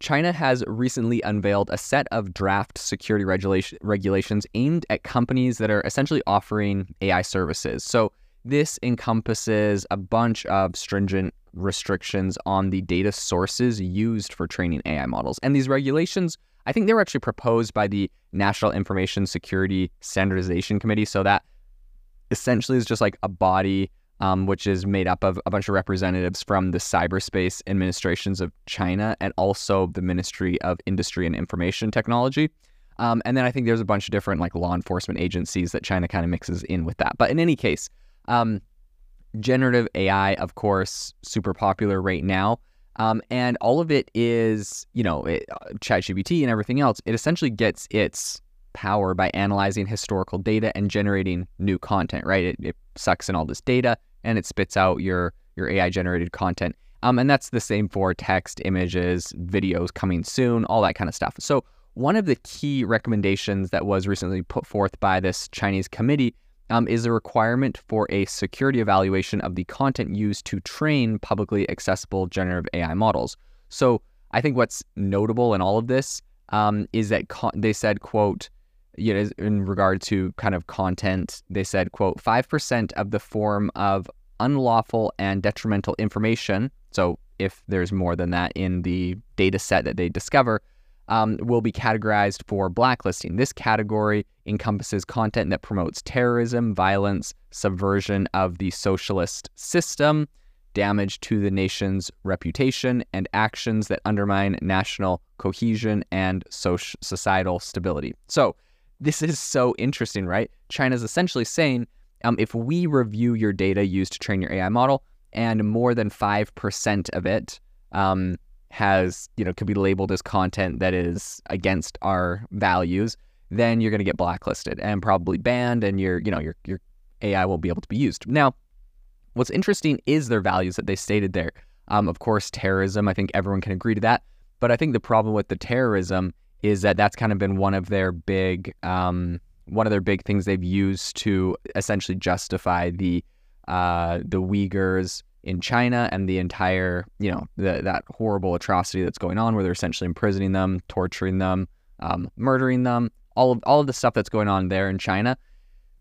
China has recently unveiled a set of draft security regulation, regulations aimed at companies that are essentially offering AI services. So, this encompasses a bunch of stringent restrictions on the data sources used for training AI models. And these regulations, I think they were actually proposed by the National Information Security Standardization Committee. So, that essentially is just like a body um, which is made up of a bunch of representatives from the cyberspace administrations of China and also the Ministry of Industry and Information Technology. Um, and then I think there's a bunch of different like law enforcement agencies that China kind of mixes in with that. But in any case, um, generative AI, of course, super popular right now. Um, and all of it is, you know, it, uh, ChatGPT and everything else. It essentially gets its power by analyzing historical data and generating new content, right? It, it sucks in all this data and it spits out your your AI generated content. Um, and that's the same for text, images, videos coming soon, all that kind of stuff. So one of the key recommendations that was recently put forth by this Chinese committee um, is a requirement for a security evaluation of the content used to train publicly accessible generative AI models. So I think what's notable in all of this um, is that they said, quote, you know, in regard to kind of content, they said, quote, 5% of the form of unlawful and detrimental information. So if there's more than that in the data set that they discover, um, will be categorized for blacklisting. This category encompasses content that promotes terrorism, violence, subversion of the socialist system, damage to the nation's reputation, and actions that undermine national cohesion and social, societal stability. So, this is so interesting, right? China's essentially saying um, if we review your data used to train your AI model and more than 5% of it um, has, you know, could be labeled as content that is against our values, then you're going to get blacklisted and probably banned and your, you know, your, your AI won't be able to be used. Now, what's interesting is their values that they stated there. Um, of course, terrorism, I think everyone can agree to that. But I think the problem with the terrorism is that that's kind of been one of their big um, one of their big things they've used to essentially justify the uh, the Uyghurs in China and the entire you know the, that horrible atrocity that's going on where they're essentially imprisoning them, torturing them, um, murdering them, all of all of the stuff that's going on there in China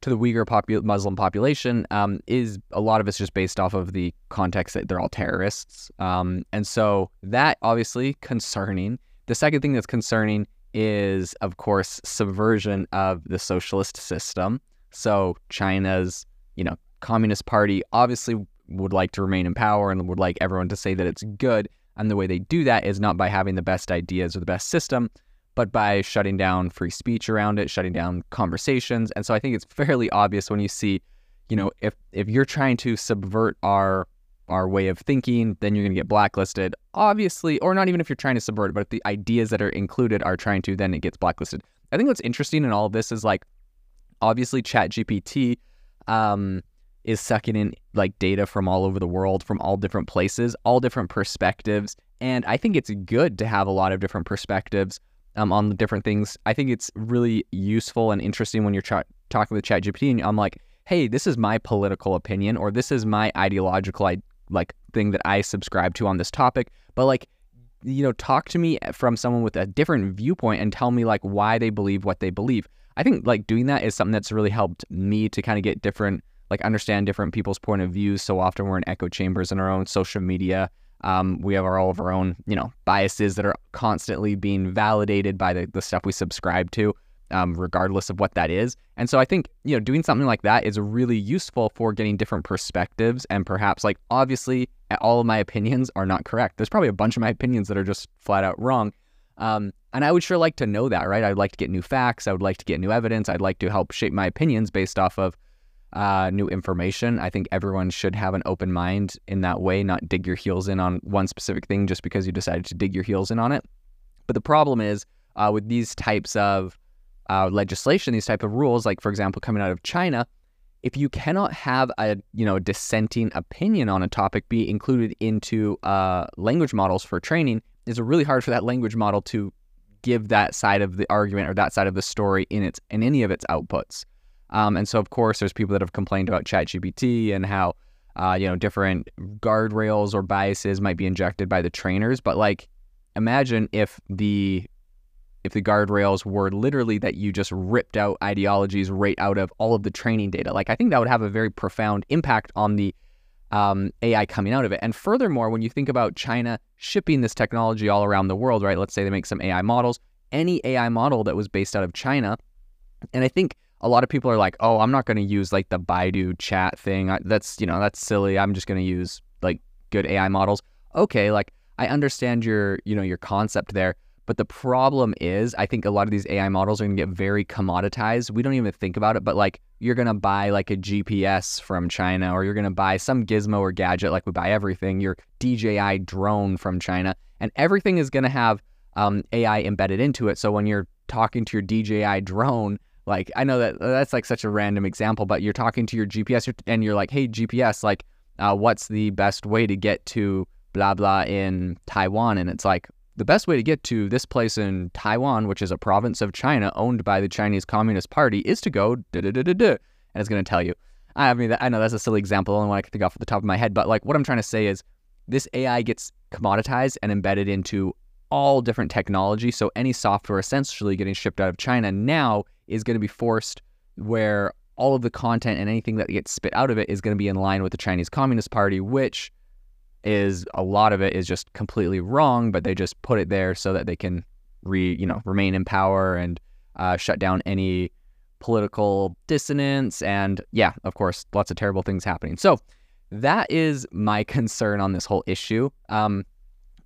to the Uyghur popu- Muslim population um, is a lot of it's just based off of the context that they're all terrorists, um, and so that obviously concerning. The second thing that's concerning is, of course, subversion of the socialist system. So China's, you know, Communist Party obviously would like to remain in power and would like everyone to say that it's good. And the way they do that is not by having the best ideas or the best system, but by shutting down free speech around it, shutting down conversations. And so I think it's fairly obvious when you see, you know, if if you're trying to subvert our our way of thinking, then you're going to get blacklisted. Obviously, or not even if you're trying to subvert it, but if the ideas that are included are trying to, then it gets blacklisted. I think what's interesting in all of this is like, obviously, ChatGPT um, is sucking in like data from all over the world, from all different places, all different perspectives. And I think it's good to have a lot of different perspectives um, on the different things. I think it's really useful and interesting when you're tra- talking with ChatGPT and I'm like, hey, this is my political opinion or this is my ideological like thing that I subscribe to on this topic, but like you know, talk to me from someone with a different viewpoint and tell me like why they believe what they believe. I think like doing that is something that's really helped me to kind of get different like understand different people's point of views. So often we're in echo chambers in our own social media. Um, we have our, all of our own, you know, biases that are constantly being validated by the, the stuff we subscribe to. Um, regardless of what that is. And so I think, you know, doing something like that is really useful for getting different perspectives and perhaps like obviously all of my opinions are not correct. There's probably a bunch of my opinions that are just flat out wrong. Um, and I would sure like to know that, right? I'd like to get new facts. I would like to get new evidence. I'd like to help shape my opinions based off of uh, new information. I think everyone should have an open mind in that way, not dig your heels in on one specific thing just because you decided to dig your heels in on it. But the problem is uh, with these types of uh, legislation, these type of rules, like for example, coming out of China, if you cannot have a you know dissenting opinion on a topic be included into uh, language models for training, it's really hard for that language model to give that side of the argument or that side of the story in its in any of its outputs. Um, and so, of course, there's people that have complained about ChatGPT and how uh, you know different guardrails or biases might be injected by the trainers. But like, imagine if the if the guardrails were literally that you just ripped out ideologies right out of all of the training data. Like, I think that would have a very profound impact on the um, AI coming out of it. And furthermore, when you think about China shipping this technology all around the world, right? Let's say they make some AI models, any AI model that was based out of China, and I think a lot of people are like, "Oh, I'm not going to use like the Baidu chat thing. That's you know that's silly. I'm just going to use like good AI models." Okay, like I understand your you know your concept there, but the problem is, I think a lot of these AI models are going to get very commoditized. We don't even think about it, but like you're going to buy like a GPS from China, or you're going to buy some gizmo or gadget, like we buy everything, your DJI drone from China, and everything is going to have um, AI embedded into it. So when you're talking to your DJI drone, like, I know that that's like such a random example, but you're talking to your GPS and you're like, hey, GPS, like, uh, what's the best way to get to blah, blah in Taiwan? And it's like, the best way to get to this place in Taiwan, which is a province of China owned by the Chinese Communist Party, is to go da da da da da. And it's going to tell you. I mean, I know that's a silly example, only one I can think off the top of my head, but like what I'm trying to say is this AI gets commoditized and embedded into all different technology. So any software essentially getting shipped out of China now is going to be forced where all of the content and anything that gets spit out of it is going to be in line with the Chinese Communist Party, which is a lot of it is just completely wrong, but they just put it there so that they can re you know remain in power and uh, shut down any political dissonance and yeah, of course, lots of terrible things happening. So that is my concern on this whole issue. Um,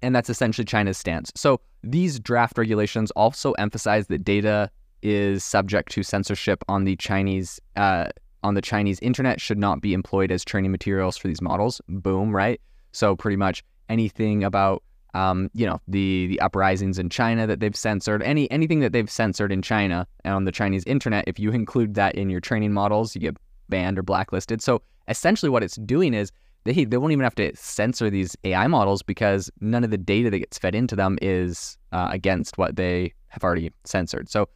and that's essentially China's stance. So these draft regulations also emphasize that data is subject to censorship on the Chinese uh, on the Chinese internet should not be employed as training materials for these models. Boom, right? So pretty much anything about um, you know the the uprisings in China that they've censored, any anything that they've censored in China and on the Chinese internet, if you include that in your training models, you get banned or blacklisted. So essentially, what it's doing is they they won't even have to censor these AI models because none of the data that gets fed into them is uh, against what they have already censored. So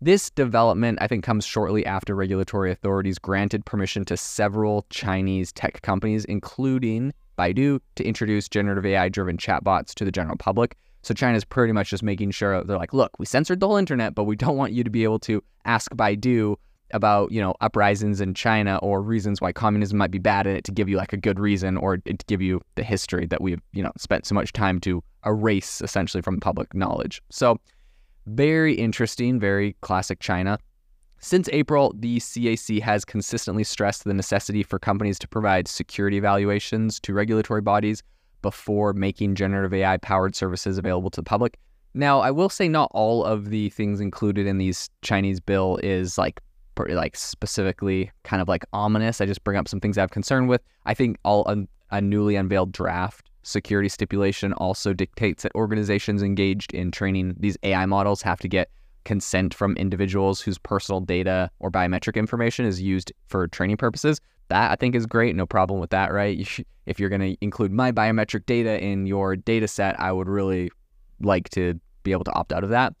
this development, I think, comes shortly after regulatory authorities granted permission to several Chinese tech companies, including Baidu, to introduce generative AI driven chatbots to the general public. So China's pretty much just making sure they're like, look, we censored the whole internet, but we don't want you to be able to ask Baidu about, you know, uprisings in China or reasons why communism might be bad in it to give you like a good reason or to give you the history that we've, you know, spent so much time to erase essentially from public knowledge. So very interesting, very classic China. Since April, the CAC has consistently stressed the necessity for companies to provide security evaluations to regulatory bodies before making generative AI powered services available to the public. Now, I will say not all of the things included in these Chinese bill is like like specifically kind of like ominous. I just bring up some things I have concern with. I think all a, a newly unveiled draft security stipulation also dictates that organizations engaged in training these AI models have to get consent from individuals whose personal data or biometric information is used for training purposes. That I think is great. No problem with that, right? You if you're going to include my biometric data in your data set, I would really like to be able to opt out of that.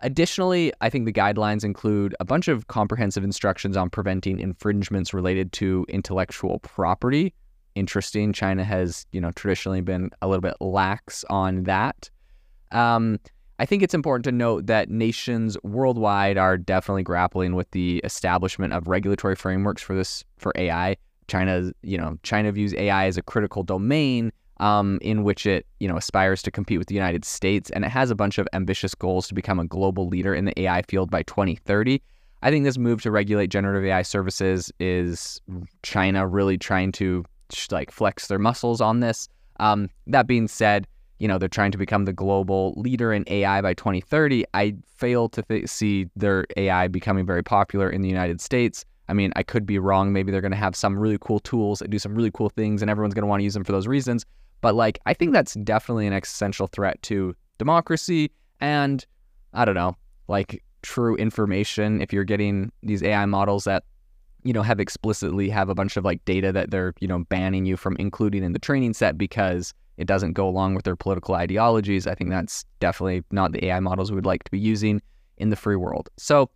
Additionally, I think the guidelines include a bunch of comprehensive instructions on preventing infringements related to intellectual property interesting. China has, you know, traditionally been a little bit lax on that. Um, I think it's important to note that nations worldwide are definitely grappling with the establishment of regulatory frameworks for this for AI. China, you know, China views AI as a critical domain, um, in which it you know aspires to compete with the United States, and it has a bunch of ambitious goals to become a global leader in the AI field by 2030. I think this move to regulate generative AI services is China really trying to like flex their muscles on this. Um, that being said, you know they're trying to become the global leader in AI by 2030. I fail to see their AI becoming very popular in the United States. I mean, I could be wrong. Maybe they're going to have some really cool tools that do some really cool things, and everyone's going to want to use them for those reasons. But like, I think that's definitely an existential threat to democracy and I don't know, like true information. If you're getting these AI models that you know have explicitly have a bunch of like data that they're you know banning you from including in the training set because it doesn't go along with their political ideologies. I think that's definitely not the AI models we would like to be using in the free world. So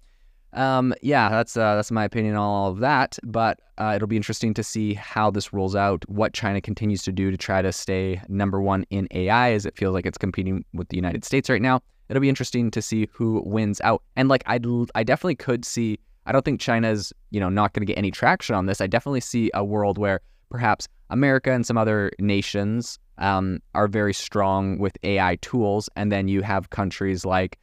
um, yeah, that's uh, that's my opinion on all of that. But uh, it'll be interesting to see how this rolls out, what China continues to do to try to stay number one in AI, as it feels like it's competing with the United States right now. It'll be interesting to see who wins out. And like I, I definitely could see. I don't think China's you know not going to get any traction on this. I definitely see a world where perhaps America and some other nations um, are very strong with AI tools, and then you have countries like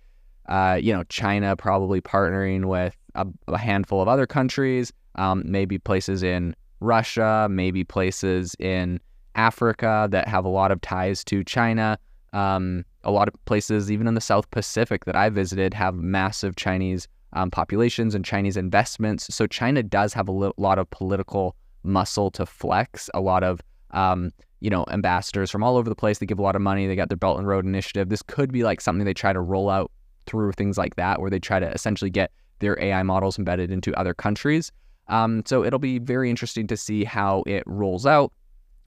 uh, you know, China probably partnering with a, a handful of other countries, um, maybe places in Russia, maybe places in Africa that have a lot of ties to China. Um, a lot of places, even in the South Pacific that I visited, have massive Chinese um, populations and Chinese investments. So China does have a lot of political muscle to flex. A lot of um, you know ambassadors from all over the place. They give a lot of money. They got their Belt and Road Initiative. This could be like something they try to roll out through things like that, where they try to essentially get their AI models embedded into other countries. Um, so it'll be very interesting to see how it rolls out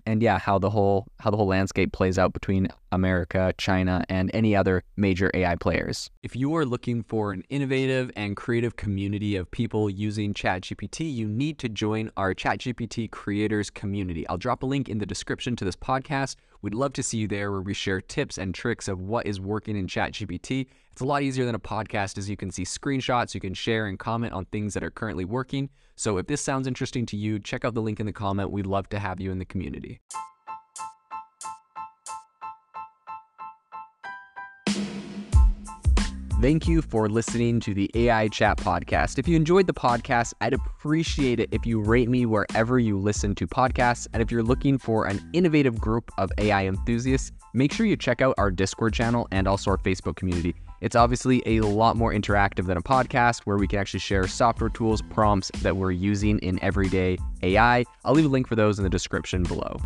and yeah, how the whole how the whole landscape plays out between America, China, and any other major AI players. If you are looking for an innovative and creative community of people using ChatGPT, you need to join our ChatGPT creators community. I'll drop a link in the description to this podcast. We'd love to see you there where we share tips and tricks of what is working in ChatGPT. It's a lot easier than a podcast as you can see screenshots, you can share and comment on things that are currently working. So if this sounds interesting to you, check out the link in the comment. We'd love to have you in the community. Thank you for listening to the AI Chat Podcast. If you enjoyed the podcast, I'd appreciate it if you rate me wherever you listen to podcasts. And if you're looking for an innovative group of AI enthusiasts, make sure you check out our Discord channel and also our Facebook community. It's obviously a lot more interactive than a podcast where we can actually share software tools, prompts that we're using in everyday AI. I'll leave a link for those in the description below.